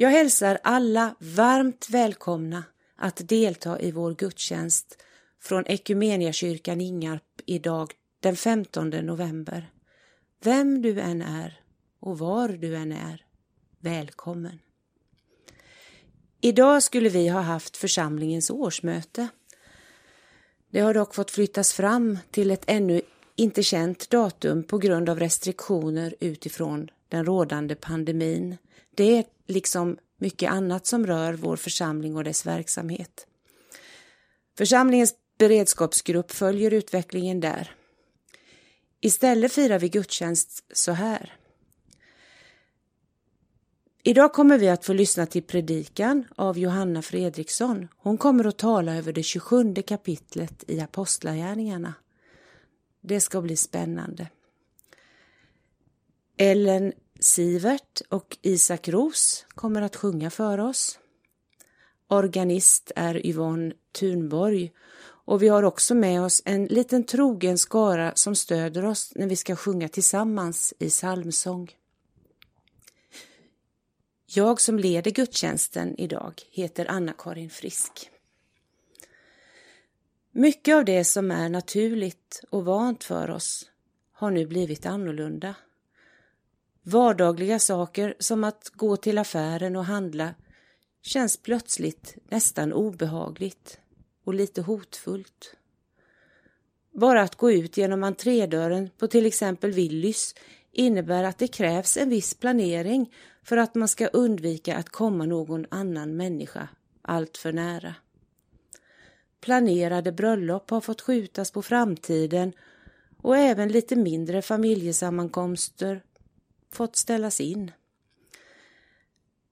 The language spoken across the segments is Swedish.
Jag hälsar alla varmt välkomna att delta i vår gudstjänst från Ekumeniakyrkan Ingarp idag den 15 november. Vem du än är och var du än är, välkommen. Idag skulle vi ha haft församlingens årsmöte. Det har dock fått flyttas fram till ett ännu inte känt datum på grund av restriktioner utifrån den rådande pandemin. Det är liksom mycket annat som rör vår församling och dess verksamhet. Församlingens beredskapsgrupp följer utvecklingen där. Istället firar vi gudstjänst så här. Idag kommer vi att få lyssna till predikan av Johanna Fredriksson. Hon kommer att tala över det 27 kapitlet i Apostlagärningarna. Det ska bli spännande. Ellen Sivert och Isak Ros kommer att sjunga för oss. Organist är Yvonne Thunborg och vi har också med oss en liten trogen skara som stöder oss när vi ska sjunga tillsammans i psalmsång. Jag som leder gudstjänsten idag heter Anna-Karin Frisk. Mycket av det som är naturligt och vant för oss har nu blivit annorlunda. Vardagliga saker som att gå till affären och handla känns plötsligt nästan obehagligt och lite hotfullt. Bara att gå ut genom entrédörren på till exempel Willys innebär att det krävs en viss planering för att man ska undvika att komma någon annan människa allt för nära. Planerade bröllop har fått skjutas på framtiden och även lite mindre familjesammankomster fått ställas in.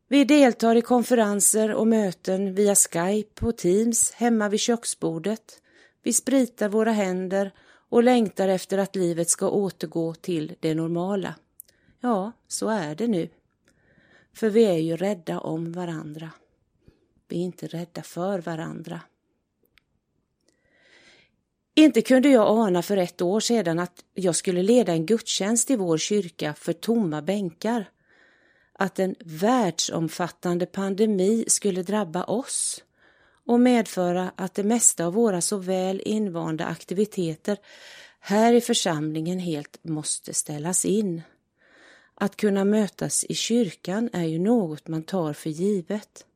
Vi deltar i konferenser och möten via Skype och Teams hemma vid köksbordet. Vi spritar våra händer och längtar efter att livet ska återgå till det normala. Ja, så är det nu. För vi är ju rädda om varandra. Vi är inte rädda för varandra. Inte kunde jag ana för ett år sedan att jag skulle leda en gudstjänst i vår kyrka för tomma bänkar. Att en världsomfattande pandemi skulle drabba oss och medföra att det mesta av våra så väl invanda aktiviteter här i församlingen helt måste ställas in. Att kunna mötas i kyrkan är ju något man tar för givet.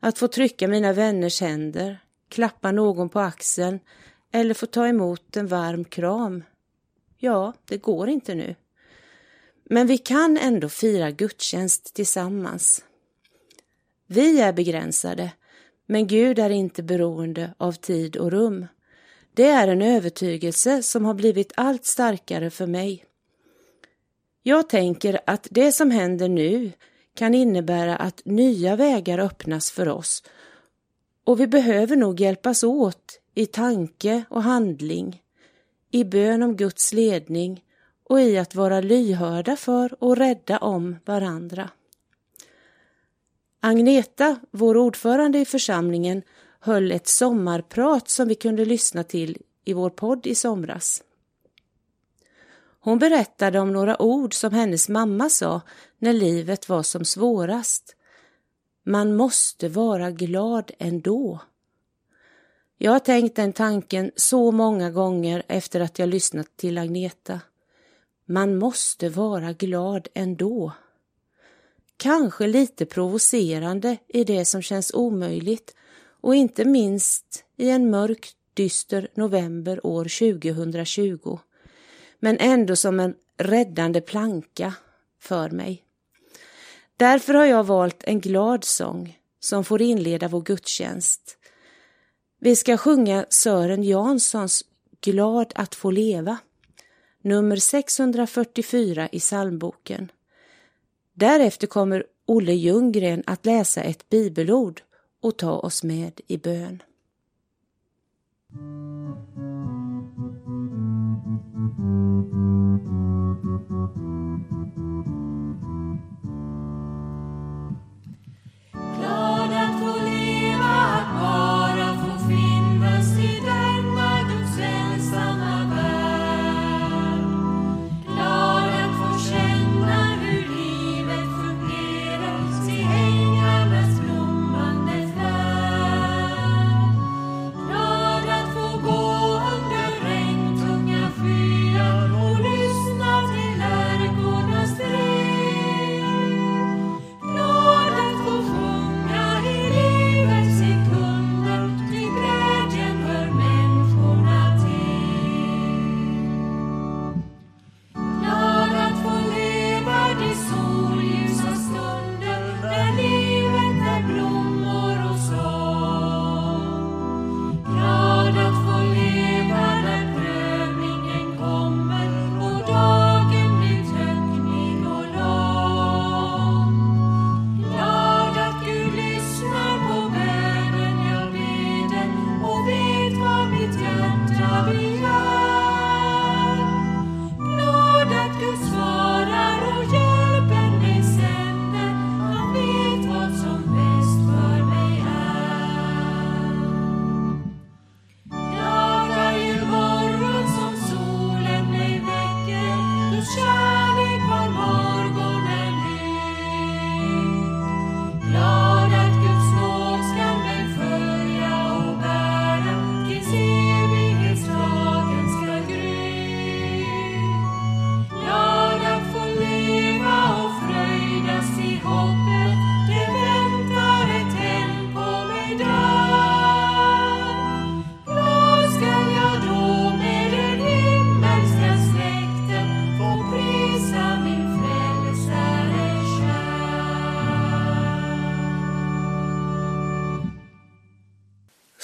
Att få trycka mina vänners händer, klappa någon på axeln eller få ta emot en varm kram. Ja, det går inte nu. Men vi kan ändå fira gudstjänst tillsammans. Vi är begränsade, men Gud är inte beroende av tid och rum. Det är en övertygelse som har blivit allt starkare för mig. Jag tänker att det som händer nu kan innebära att nya vägar öppnas för oss och vi behöver nog hjälpas åt i tanke och handling, i bön om Guds ledning och i att vara lyhörda för och rädda om varandra. Agneta, vår ordförande i församlingen, höll ett sommarprat som vi kunde lyssna till i vår podd i somras. Hon berättade om några ord som hennes mamma sa när livet var som svårast. Man måste vara glad ändå. Jag har tänkt den tanken så många gånger efter att jag lyssnat till Agneta. Man måste vara glad ändå. Kanske lite provocerande i det som känns omöjligt och inte minst i en mörk, dyster november år 2020. Men ändå som en räddande planka för mig. Därför har jag valt en glad sång som får inleda vår gudstjänst vi ska sjunga Sören Janssons Glad att få leva, nummer 644 i psalmboken. Därefter kommer Olle Ljunggren att läsa ett bibelord och ta oss med i bön. Glad att få leva, att vara fell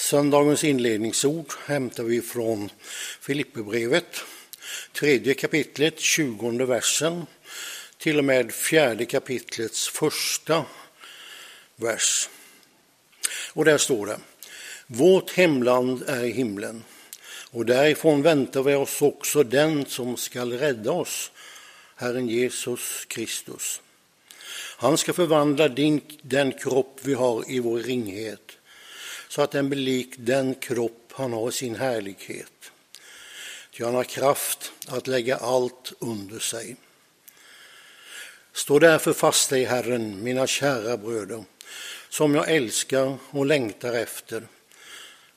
Söndagens inledningsord hämtar vi från Filipperbrevet, tredje kapitlet, tjugonde versen, till och med fjärde kapitlets första vers. Och där står det, vårt hemland är i himlen och därifrån väntar vi oss också den som skall rädda oss, Herren Jesus Kristus. Han ska förvandla din, den kropp vi har i vår ringhet så att den blir lik den kropp han har i sin härlighet. Ty han har kraft att lägga allt under sig. Stå därför fasta i Herren, mina kära bröder, som jag älskar och längtar efter,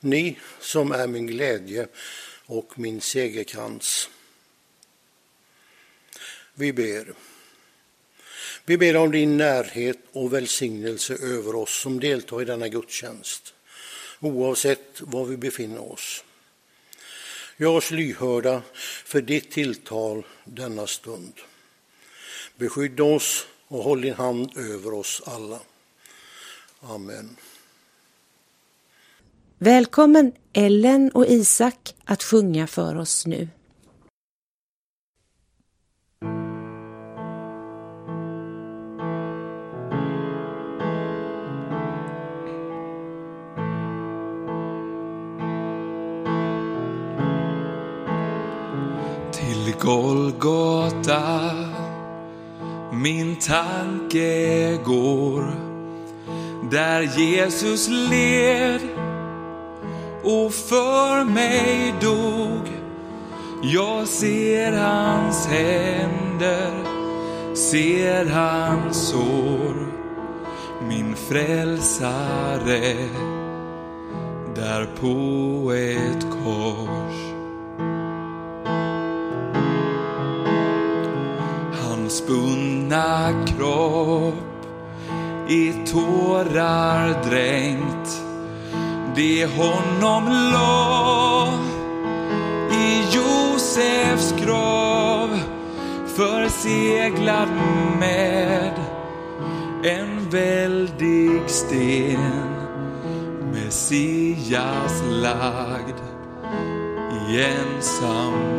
ni som är min glädje och min segerkrans. Vi ber. Vi ber om din närhet och välsignelse över oss som deltar i denna gudstjänst oavsett var vi befinner oss. Gör oss lyhörda för ditt tilltal denna stund. Beskydda oss och håll din hand över oss alla. Amen. Välkommen Ellen och Isak att sjunga för oss nu. Golgata min tanke går där Jesus led och för mig dog. Jag ser hans händer, ser hans sår, min frälsare där på ett kors. Spunna kropp i tårar dränkt. Det honom la i Josefs grav förseglad med en väldig sten Messias lagd i ensamhet.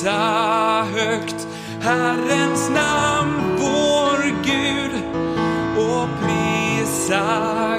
Prisa högt Herrens namn, vår Gud och prisa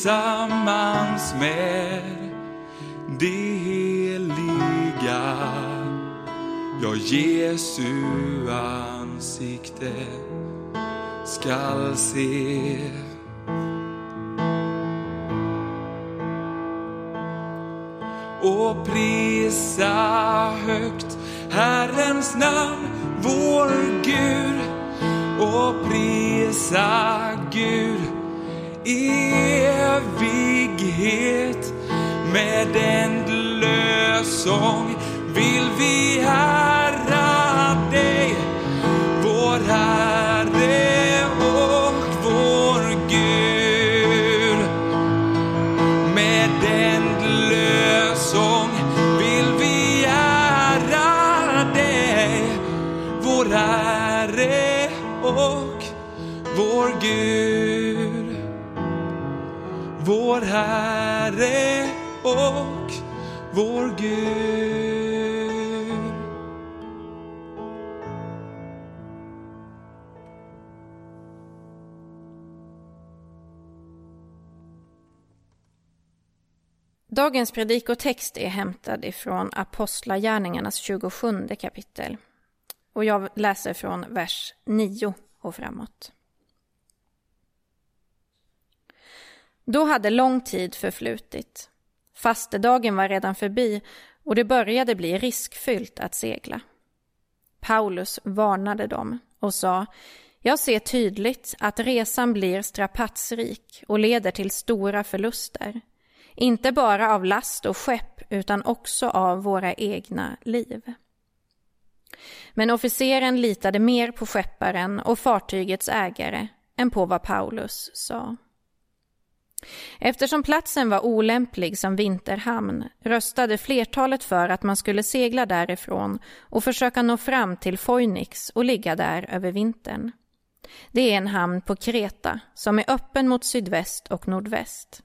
tillsammans med det heliga. Ja, Jesu ansikte skall se. Och prisa högt Herrens namn, vår Gud. Och prisa Gud i evighet med ändlös sång vill vi här. Vår Gud. Dagens predikotext är hämtad ifrån Apostlagärningarnas 27 kapitel. Och jag läser från vers 9 och framåt. Då hade lång tid förflutit. Fastedagen var redan förbi och det började bli riskfyllt att segla. Paulus varnade dem och sa Jag ser tydligt att resan blir strapatsrik och leder till stora förluster. Inte bara av last och skepp utan också av våra egna liv. Men officeren litade mer på skepparen och fartygets ägare än på vad Paulus sa. Eftersom platsen var olämplig som vinterhamn röstade flertalet för att man skulle segla därifrån och försöka nå fram till Phoenix och ligga där över vintern. Det är en hamn på Kreta som är öppen mot sydväst och nordväst.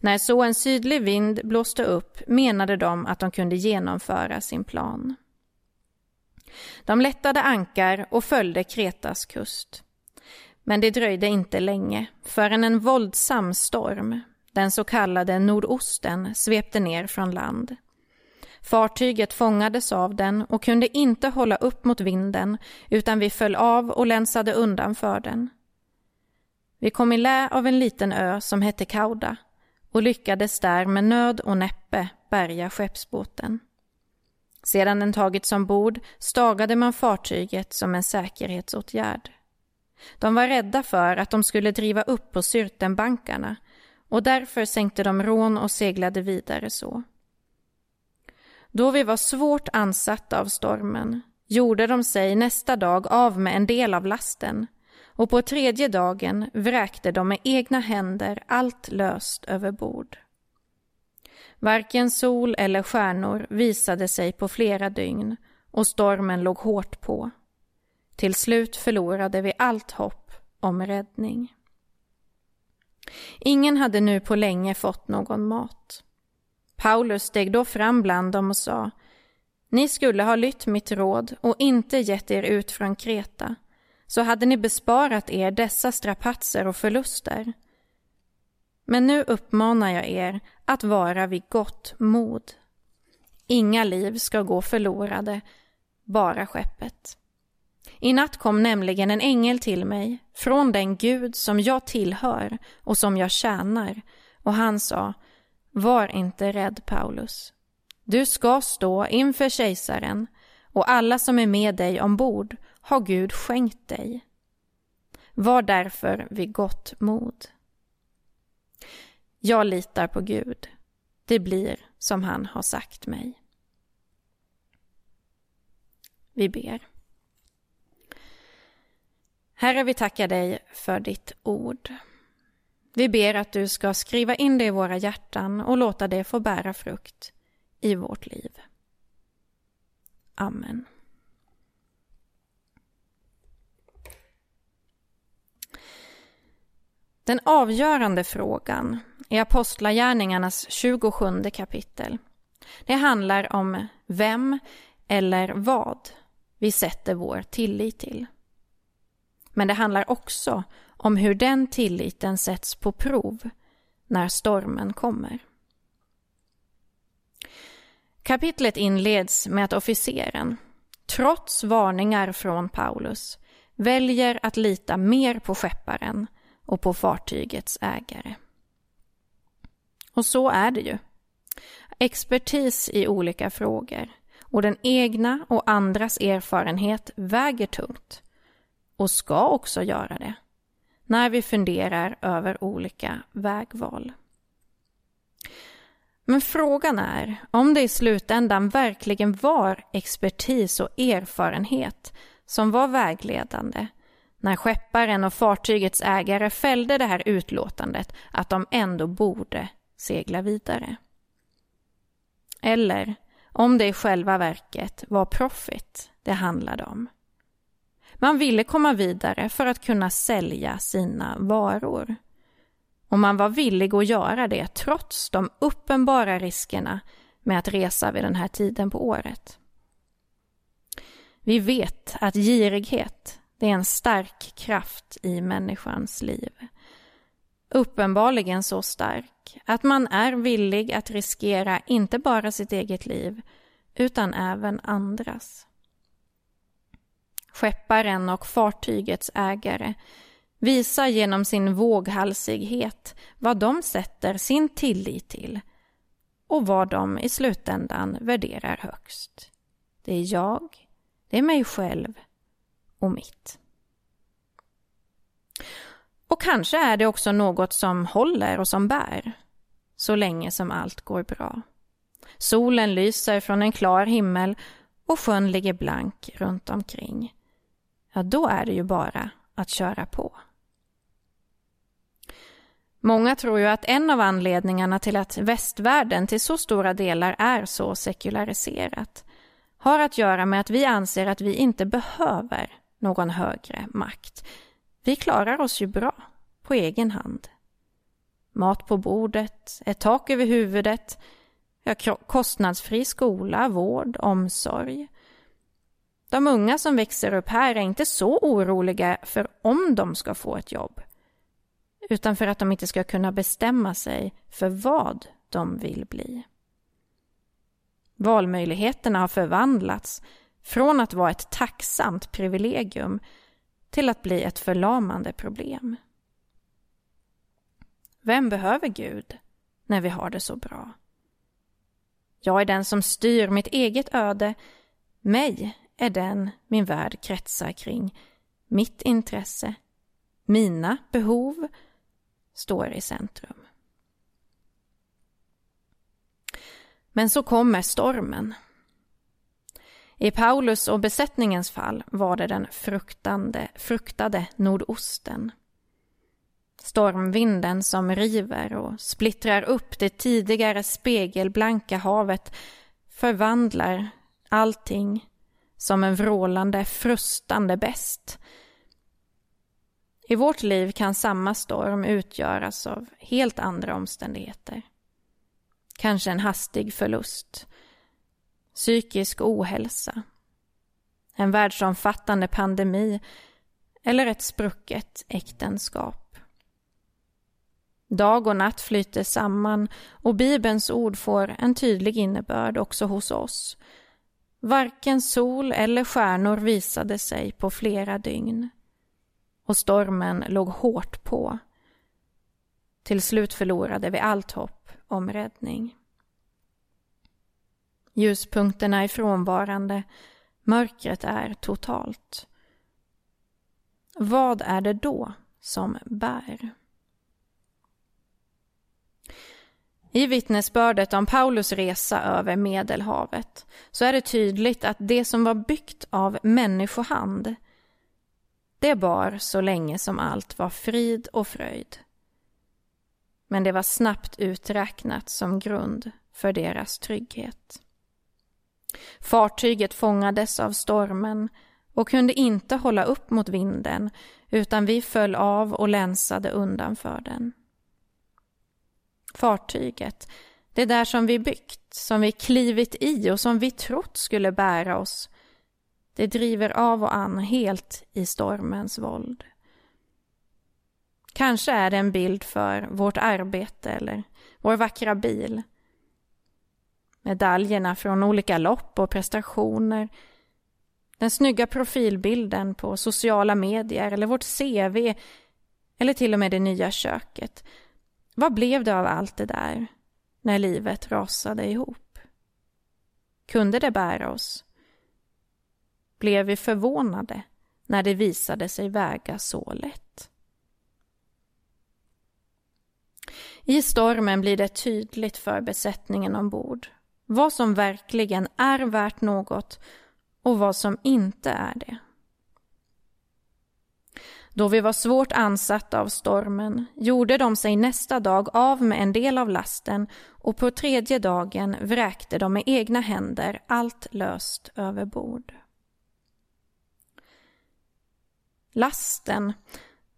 När så en sydlig vind blåste upp menade de att de kunde genomföra sin plan. De lättade ankar och följde Kretas kust. Men det dröjde inte länge förrän en våldsam storm, den så kallade nordosten, svepte ner från land. Fartyget fångades av den och kunde inte hålla upp mot vinden utan vi föll av och länsade undan för den. Vi kom i lä av en liten ö som hette Kauda och lyckades där med nöd och näppe bärga skeppsbåten. Sedan den tagits ombord stagade man fartyget som en säkerhetsåtgärd. De var rädda för att de skulle driva upp på Syrtenbankarna och därför sänkte de rån och seglade vidare så. Då vi var svårt ansatta av stormen gjorde de sig nästa dag av med en del av lasten och på tredje dagen vräkte de med egna händer allt löst över bord. Varken sol eller stjärnor visade sig på flera dygn och stormen låg hårt på. Till slut förlorade vi allt hopp om räddning. Ingen hade nu på länge fått någon mat. Paulus steg då fram bland dem och sa Ni skulle ha lytt mitt råd och inte gett er ut från Kreta så hade ni besparat er dessa strapatser och förluster. Men nu uppmanar jag er att vara vid gott mod. Inga liv ska gå förlorade, bara skeppet. I natt kom nämligen en ängel till mig från den Gud som jag tillhör och som jag tjänar och han sa Var inte rädd Paulus. Du ska stå inför kejsaren och alla som är med dig ombord har Gud skänkt dig. Var därför vid gott mod. Jag litar på Gud. Det blir som han har sagt mig. Vi ber. Herre, vi tackar dig för ditt ord. Vi ber att du ska skriva in det i våra hjärtan och låta det få bära frukt i vårt liv. Amen. Den avgörande frågan i Apostlagärningarnas 27 kapitel, det handlar om vem eller vad vi sätter vår tillit till. Men det handlar också om hur den tilliten sätts på prov när stormen kommer. Kapitlet inleds med att officeren, trots varningar från Paulus, väljer att lita mer på skepparen och på fartygets ägare. Och så är det ju. Expertis i olika frågor och den egna och andras erfarenhet väger tungt och ska också göra det när vi funderar över olika vägval. Men frågan är om det i slutändan verkligen var expertis och erfarenhet som var vägledande när skepparen och fartygets ägare fällde det här utlåtandet att de ändå borde segla vidare. Eller om det i själva verket var profit det handlade om. Man ville komma vidare för att kunna sälja sina varor. Och man var villig att göra det trots de uppenbara riskerna med att resa vid den här tiden på året. Vi vet att girighet det är en stark kraft i människans liv. Uppenbarligen så stark att man är villig att riskera inte bara sitt eget liv utan även andras. Skepparen och fartygets ägare visar genom sin våghalsighet vad de sätter sin tillit till och vad de i slutändan värderar högst. Det är jag, det är mig själv och mitt. Och kanske är det också något som håller och som bär, så länge som allt går bra. Solen lyser från en klar himmel och sjön ligger blank runt omkring. Ja, då är det ju bara att köra på. Många tror ju att en av anledningarna till att västvärlden till så stora delar är så sekulariserat har att göra med att vi anser att vi inte behöver någon högre makt. Vi klarar oss ju bra på egen hand. Mat på bordet, ett tak över huvudet, kostnadsfri skola, vård, omsorg. De unga som växer upp här är inte så oroliga för om de ska få ett jobb, utan för att de inte ska kunna bestämma sig för vad de vill bli. Valmöjligheterna har förvandlats från att vara ett tacksamt privilegium till att bli ett förlamande problem. Vem behöver Gud när vi har det så bra? Jag är den som styr mitt eget öde. Mig är den min värld kretsar kring. Mitt intresse, mina behov står i centrum. Men så kommer stormen. I Paulus och besättningens fall var det den fruktande, fruktade nordosten. Stormvinden som river och splittrar upp det tidigare spegelblanka havet förvandlar allting som en vrålande, frustande bäst. I vårt liv kan samma storm utgöras av helt andra omständigheter. Kanske en hastig förlust, psykisk ohälsa, en världsomfattande pandemi eller ett sprucket äktenskap. Dag och natt flyter samman och Bibelns ord får en tydlig innebörd också hos oss. Varken sol eller stjärnor visade sig på flera dygn och stormen låg hårt på. Till slut förlorade vi allt hopp om räddning. Ljuspunkterna är frånvarande, mörkret är totalt. Vad är det då som bär? I vittnesbördet om Paulus resa över Medelhavet så är det tydligt att det som var byggt av människohand det bar så länge som allt var frid och fröjd. Men det var snabbt uträknat som grund för deras trygghet. Fartyget fångades av stormen och kunde inte hålla upp mot vinden utan vi föll av och länsade undan för den. Fartyget, det där som vi byggt, som vi klivit i och som vi trott skulle bära oss, det driver av och an helt i stormens våld. Kanske är det en bild för vårt arbete eller vår vackra bil medaljerna från olika lopp och prestationer, den snygga profilbilden på sociala medier eller vårt CV eller till och med det nya köket. Vad blev det av allt det där när livet rasade ihop? Kunde det bära oss? Blev vi förvånade när det visade sig väga så lätt? I stormen blir det tydligt för besättningen ombord vad som verkligen är värt något och vad som inte är det. Då vi var svårt ansatta av stormen gjorde de sig nästa dag av med en del av lasten och på tredje dagen vräkte de med egna händer allt löst över bord. Lasten,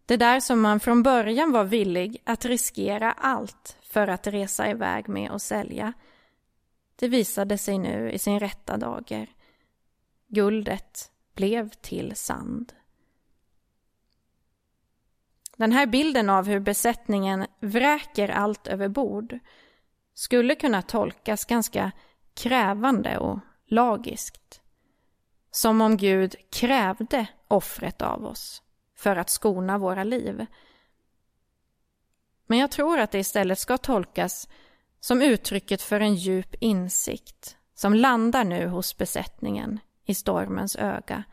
det där som man från början var villig att riskera allt för att resa iväg med och sälja, det visade sig nu i sin rätta dager. Guldet blev till sand. Den här bilden av hur besättningen vräker allt över bord skulle kunna tolkas ganska krävande och lagiskt. Som om Gud krävde offret av oss för att skona våra liv. Men jag tror att det istället ska tolkas som uttrycket för en djup insikt som landar nu hos besättningen i stormens öga.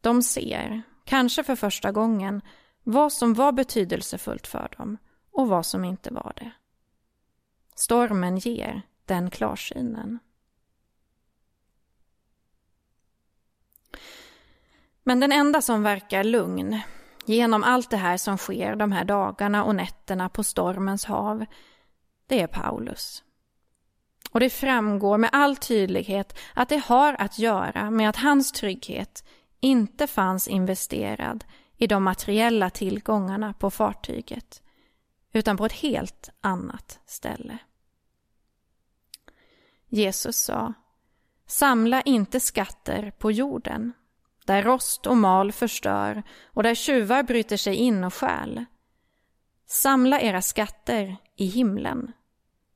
De ser, kanske för första gången, vad som var betydelsefullt för dem och vad som inte var det. Stormen ger den klarsynen. Men den enda som verkar lugn genom allt det här som sker de här dagarna och nätterna på stormens hav, det är Paulus. Och det framgår med all tydlighet att det har att göra med att hans trygghet inte fanns investerad i de materiella tillgångarna på fartyget, utan på ett helt annat ställe. Jesus sa, samla inte skatter på jorden, där rost och mal förstör och där tjuvar bryter sig in och stjäl. Samla era skatter i himlen,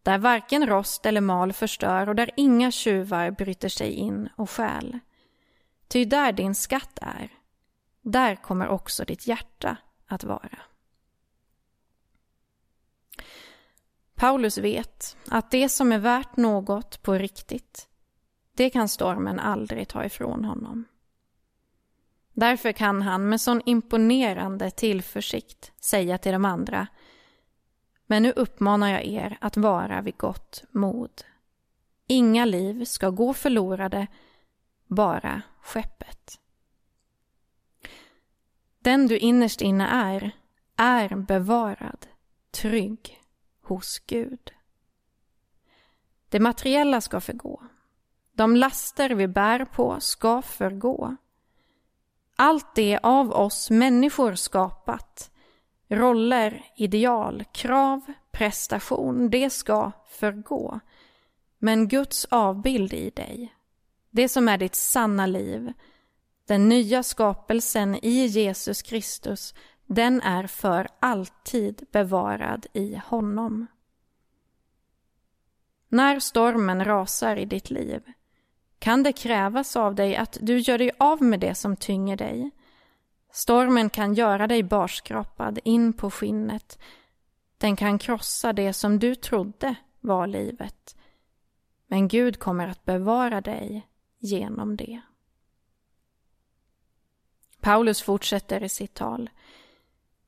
där varken rost eller mal förstör och där inga tjuvar bryter sig in och stjäl. Ty där din skatt är, där kommer också ditt hjärta att vara. Paulus vet att det som är värt något på riktigt, det kan stormen aldrig ta ifrån honom. Därför kan han med sån imponerande tillförsikt säga till de andra Men nu uppmanar jag er att vara vid gott mod. Inga liv ska gå förlorade, bara skeppet. Den du innerst inne är, är bevarad, trygg hos Gud. Det materiella ska förgå. De laster vi bär på ska förgå. Allt det av oss människor skapat, roller, ideal, krav, prestation, det ska förgå. Men Guds avbild i dig, det som är ditt sanna liv, den nya skapelsen i Jesus Kristus, den är för alltid bevarad i honom. När stormen rasar i ditt liv kan det krävas av dig att du gör dig av med det som tynger dig. Stormen kan göra dig barskrapad in på skinnet. Den kan krossa det som du trodde var livet. Men Gud kommer att bevara dig genom det. Paulus fortsätter i sitt tal.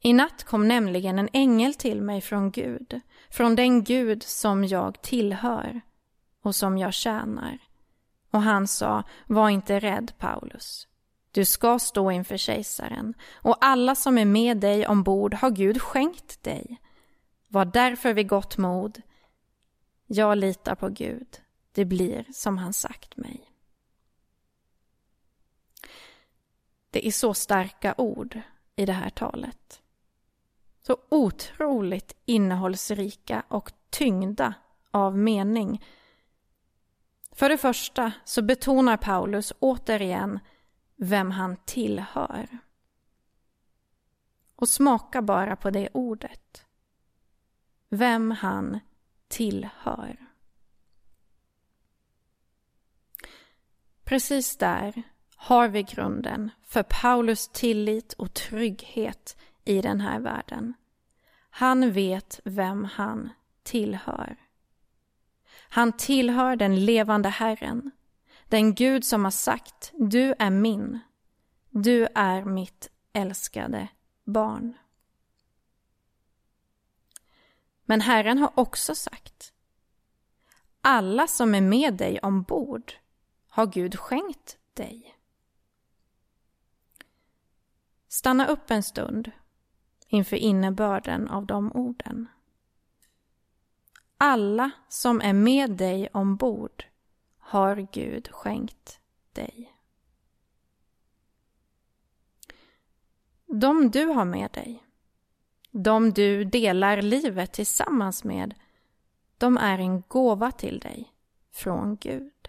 I natt kom nämligen en ängel till mig från Gud, från den Gud som jag tillhör och som jag tjänar. Och han sa, var inte rädd Paulus. Du ska stå inför kejsaren och alla som är med dig ombord har Gud skänkt dig. Var därför vid gott mod. Jag litar på Gud. Det blir som han sagt mig. Det är så starka ord i det här talet. Så otroligt innehållsrika och tyngda av mening. För det första så betonar Paulus återigen vem han tillhör. Och smaka bara på det ordet. Vem han tillhör. Precis där har vi grunden för Paulus tillit och trygghet i den här världen. Han vet vem han tillhör. Han tillhör den levande Herren, den Gud som har sagt du är min, du är mitt älskade barn. Men Herren har också sagt alla som är med dig ombord har Gud skänkt dig. Stanna upp en stund inför innebörden av de orden. Alla som är med dig ombord har Gud skänkt dig. De du har med dig, de du delar livet tillsammans med, de är en gåva till dig från Gud.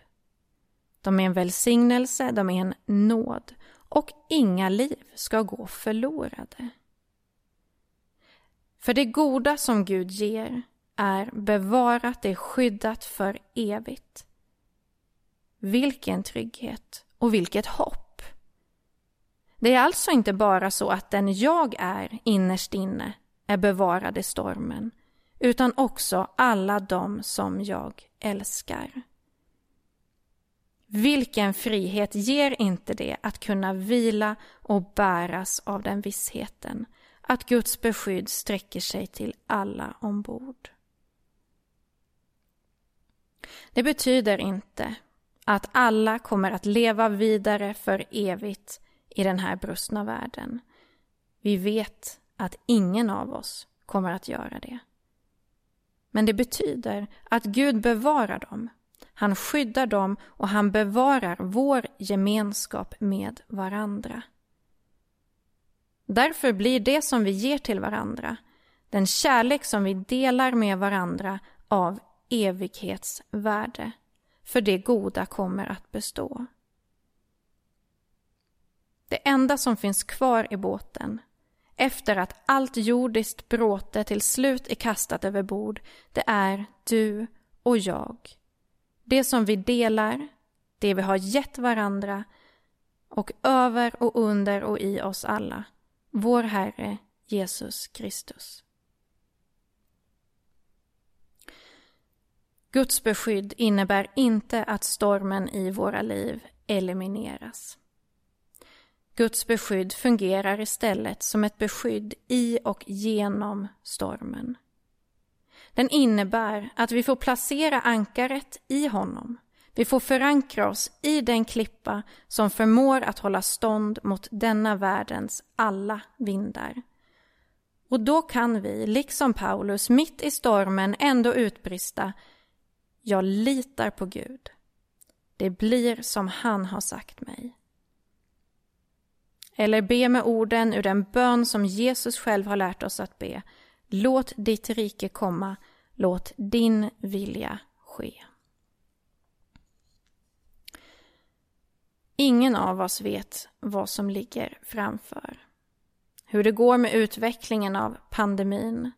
De är en välsignelse, de är en nåd och inga liv ska gå förlorade. För det goda som Gud ger är bevarat, det är skyddat för evigt. Vilken trygghet och vilket hopp! Det är alltså inte bara så att den jag är innerst inne är bevarad i stormen, utan också alla de som jag älskar. Vilken frihet ger inte det att kunna vila och bäras av den vissheten att Guds beskydd sträcker sig till alla ombord. Det betyder inte att alla kommer att leva vidare för evigt i den här brustna världen. Vi vet att ingen av oss kommer att göra det. Men det betyder att Gud bevarar dem. Han skyddar dem och han bevarar vår gemenskap med varandra. Därför blir det som vi ger till varandra, den kärlek som vi delar med varandra av evighetsvärde. För det goda kommer att bestå. Det enda som finns kvar i båten efter att allt jordiskt bråte till slut är kastat över bord, det är du och jag. Det som vi delar, det vi har gett varandra och över och under och i oss alla, vår Herre Jesus Kristus. Guds beskydd innebär inte att stormen i våra liv elimineras. Guds beskydd fungerar istället som ett beskydd i och genom stormen. Den innebär att vi får placera ankaret i honom. Vi får förankra oss i den klippa som förmår att hålla stånd mot denna världens alla vindar. Och då kan vi, liksom Paulus, mitt i stormen ändå utbrista Jag litar på Gud. Det blir som han har sagt mig. Eller be med orden ur den bön som Jesus själv har lärt oss att be. Låt ditt rike komma, låt din vilja ske. Ingen av oss vet vad som ligger framför. Hur det går med utvecklingen av pandemin.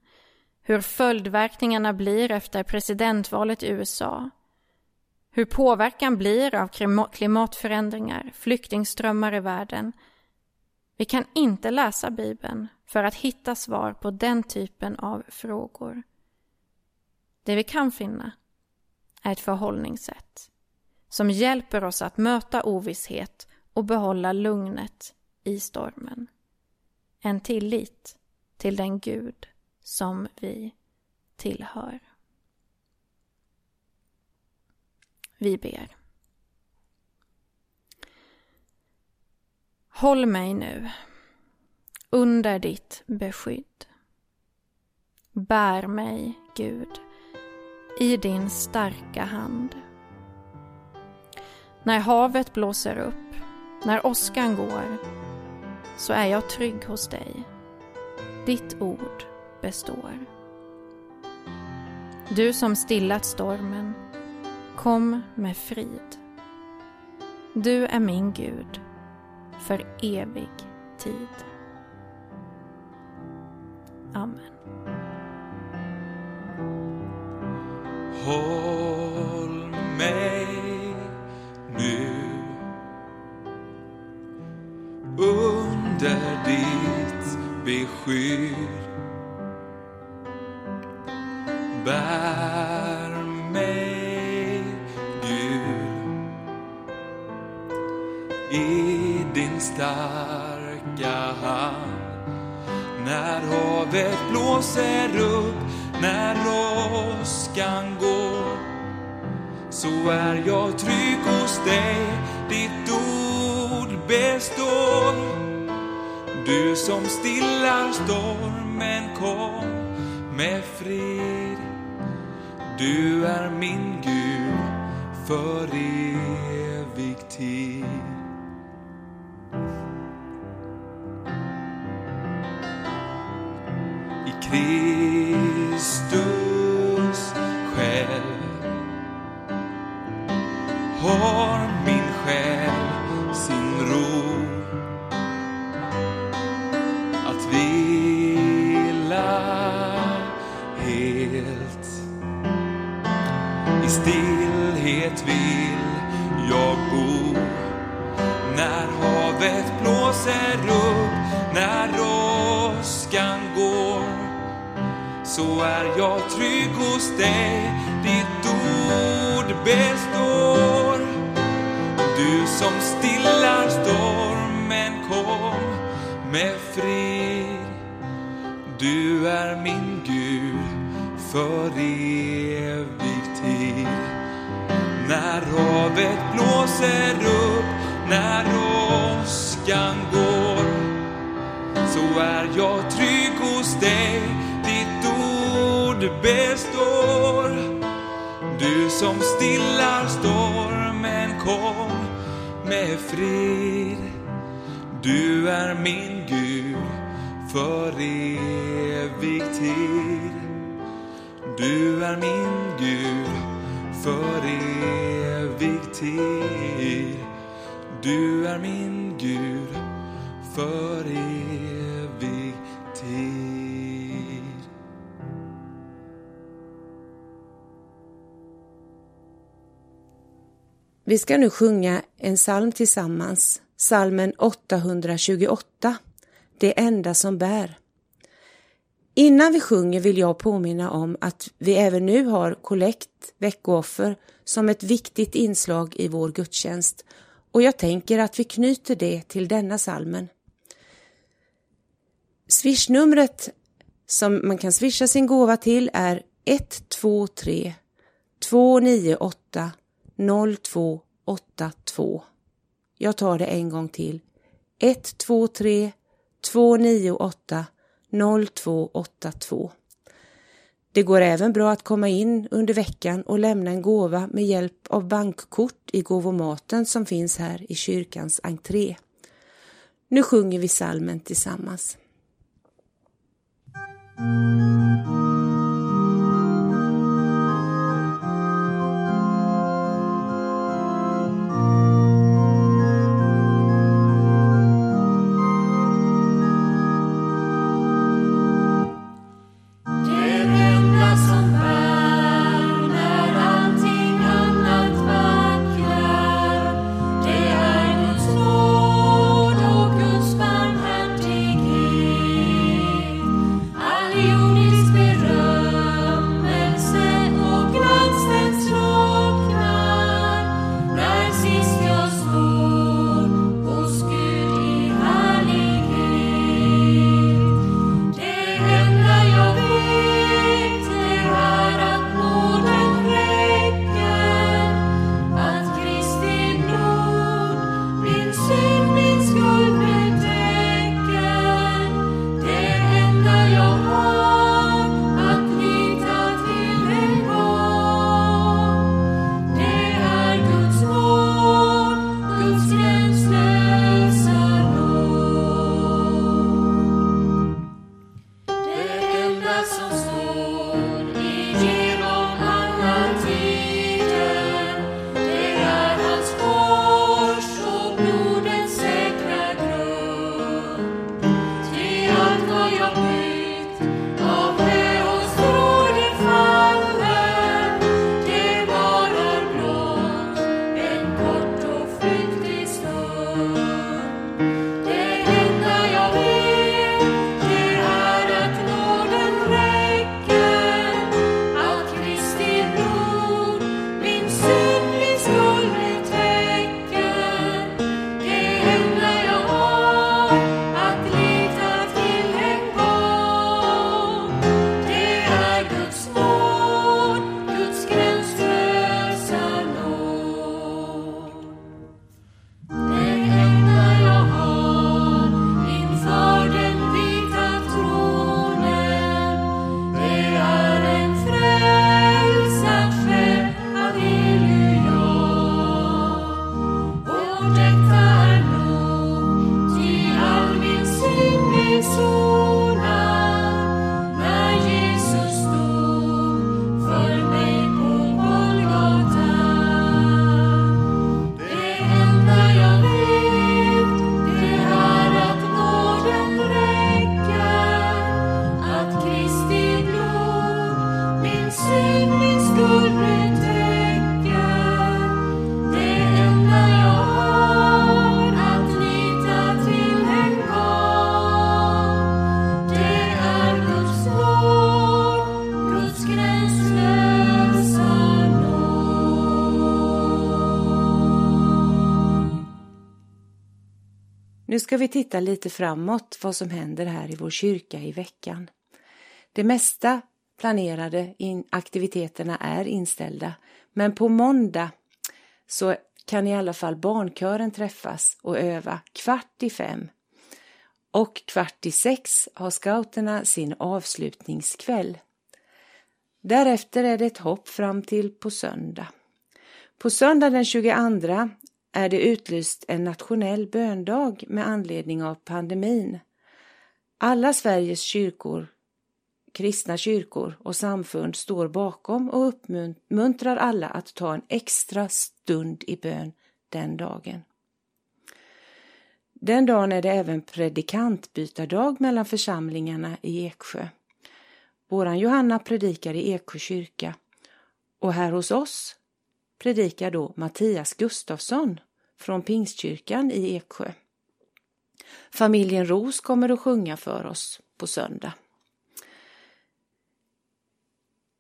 Hur följdverkningarna blir efter presidentvalet i USA. Hur påverkan blir av klimatförändringar, flyktingströmmar i världen vi kan inte läsa Bibeln för att hitta svar på den typen av frågor. Det vi kan finna är ett förhållningssätt som hjälper oss att möta ovisshet och behålla lugnet i stormen. En tillit till den Gud som vi tillhör. Vi ber. Håll mig nu under ditt beskydd. Bär mig, Gud, i din starka hand. När havet blåser upp, när åskan går, så är jag trygg hos dig. Ditt ord består. Du som stillat stormen, kom med frid. Du är min Gud för evig tid. Amen. Vi ska nu sjunga en psalm tillsammans, psalmen 828, Det enda som bär. Innan vi sjunger vill jag påminna om att vi även nu har kollekt, veckooffer, som ett viktigt inslag i vår gudstjänst och jag tänker att vi knyter det till denna salmen. Swishnumret som man kan swisha sin gåva till är 123 298 0282. Jag tar det en gång till. 123 298 0282. Det går även bra att komma in under veckan och lämna en gåva med hjälp av bankkort i gåvomaten som finns här i kyrkans entré. Nu sjunger vi salmen tillsammans. Mm. Ska vi titta lite framåt vad som händer här i vår kyrka i veckan. Det mesta planerade aktiviteterna är inställda, men på måndag så kan i alla fall barnkören träffas och öva kvart i fem. Och kvart i sex har scouterna sin avslutningskväll. Därefter är det ett hopp fram till på söndag. På söndag den 22 är det utlyst en nationell böndag med anledning av pandemin. Alla Sveriges kyrkor, kristna kyrkor och samfund står bakom och uppmuntrar alla att ta en extra stund i bön den dagen. Den dagen är det även predikantbytardag mellan församlingarna i Eksjö. Våran Johanna predikar i Eksjö kyrka och här hos oss predikar då Mattias Gustafsson från Pingstkyrkan i Eksjö. Familjen Ros kommer att sjunga för oss på söndag.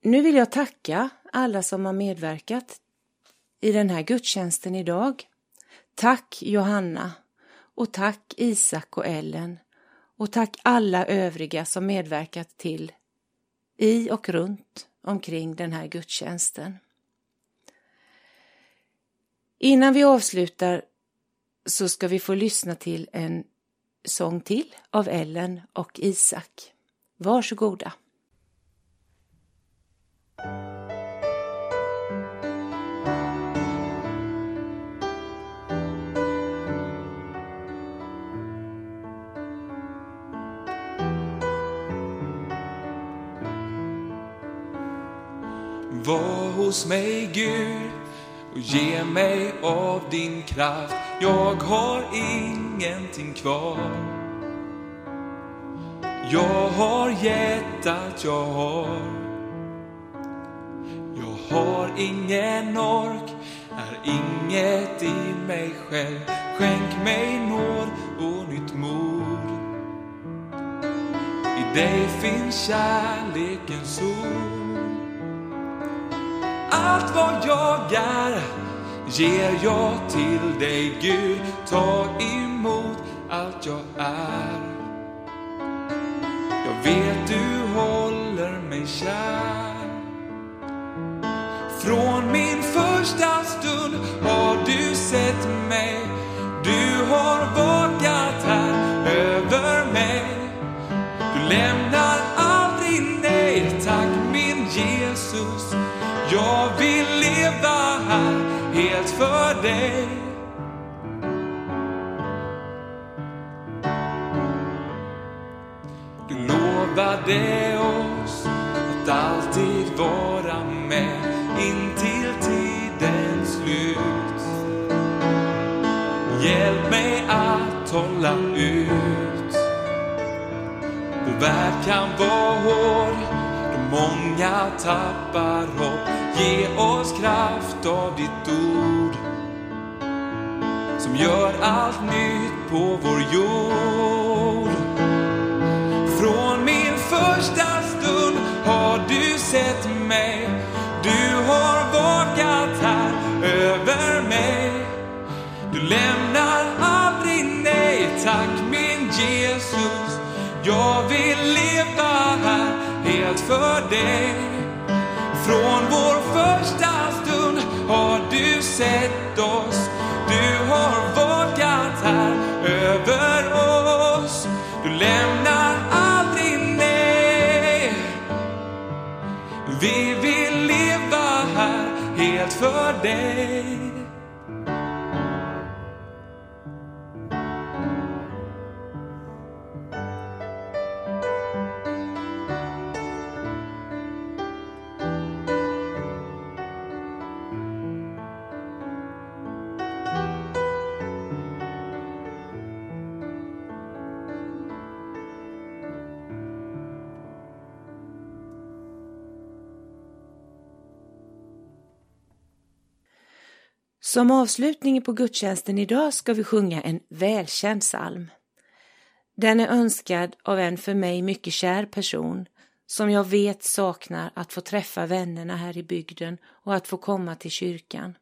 Nu vill jag tacka alla som har medverkat i den här gudstjänsten idag. Tack Johanna och tack Isak och Ellen och tack alla övriga som medverkat till i och runt omkring den här gudstjänsten. Innan vi avslutar så ska vi få lyssna till en sång till av Ellen och Isak. Varsågoda. Var hos mig Gud och ge mig av din kraft. Jag har ingenting kvar. Jag har gett allt jag har. Jag har ingen ork, är inget i mig själv. Skänk mig nåd och nytt mod. I dig finns kärlekens ord. Allt vad jag är ger jag till dig Gud. Ta emot allt jag är. Jag vet för dig. Du lovade oss att alltid vara med intill tidens slut. Hjälp mig att hålla ut. Vår värld kan vara hård, många tappar hopp. Ge oss kraft av ditt ord som gör allt nytt på vår jord. Från min första stund har du sett mig. Du har vakat här över mig. Du lämnar aldrig nej, tack min Jesus. Jag vill leva helt för dig. Från vår första stund har du sett oss. Du har vakat här över oss. Du lämnar aldrig nej. Vi vill leva här helt för dig. Som avslutning på gudstjänsten idag ska vi sjunga en välkänd psalm. Den är önskad av en för mig mycket kär person som jag vet saknar att få träffa vännerna här i bygden och att få komma till kyrkan.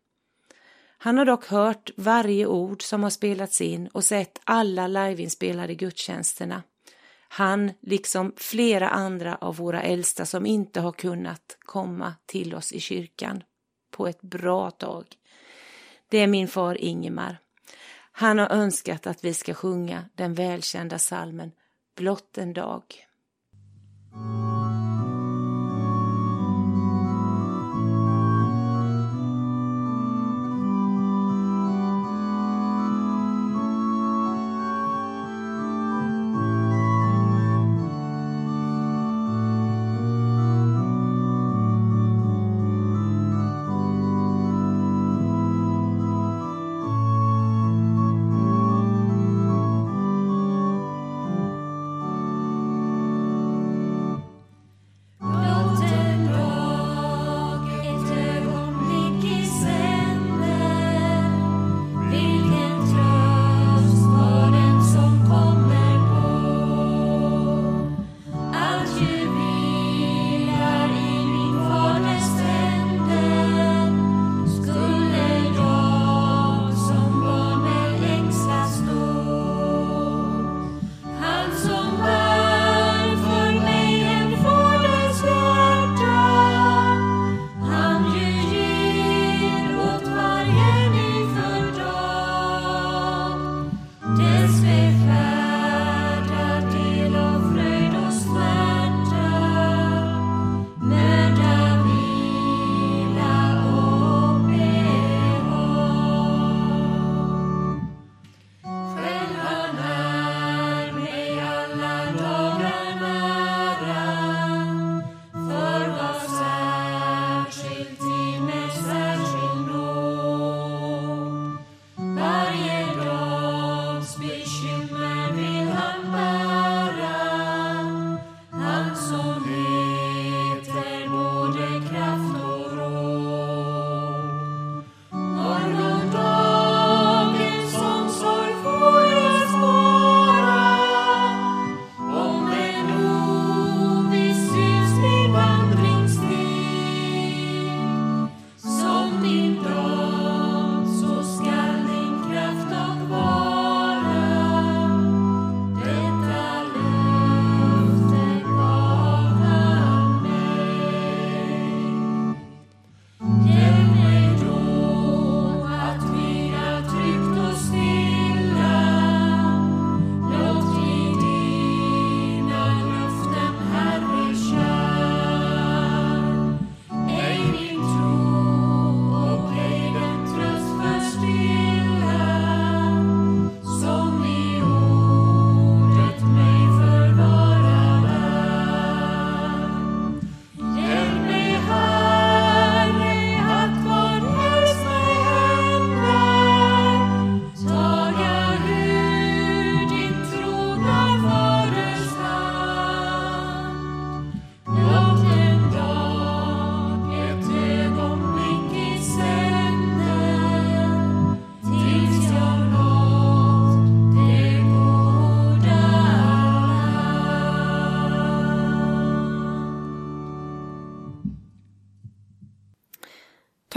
Han har dock hört varje ord som har spelats in och sett alla liveinspelade gudstjänsterna. Han, liksom flera andra av våra äldsta som inte har kunnat komma till oss i kyrkan på ett bra tag. Det är min far Ingemar. Han har önskat att vi ska sjunga den välkända salmen Blott en dag.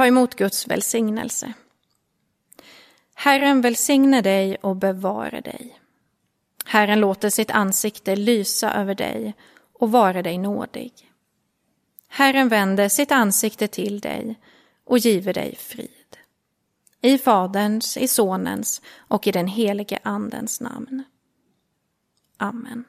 Ta emot Guds välsignelse. Herren välsigne dig och bevare dig. Herren låter sitt ansikte lysa över dig och vare dig nådig. Herren vänder sitt ansikte till dig och giver dig frid. I Faderns, i Sonens och i den helige Andens namn. Amen.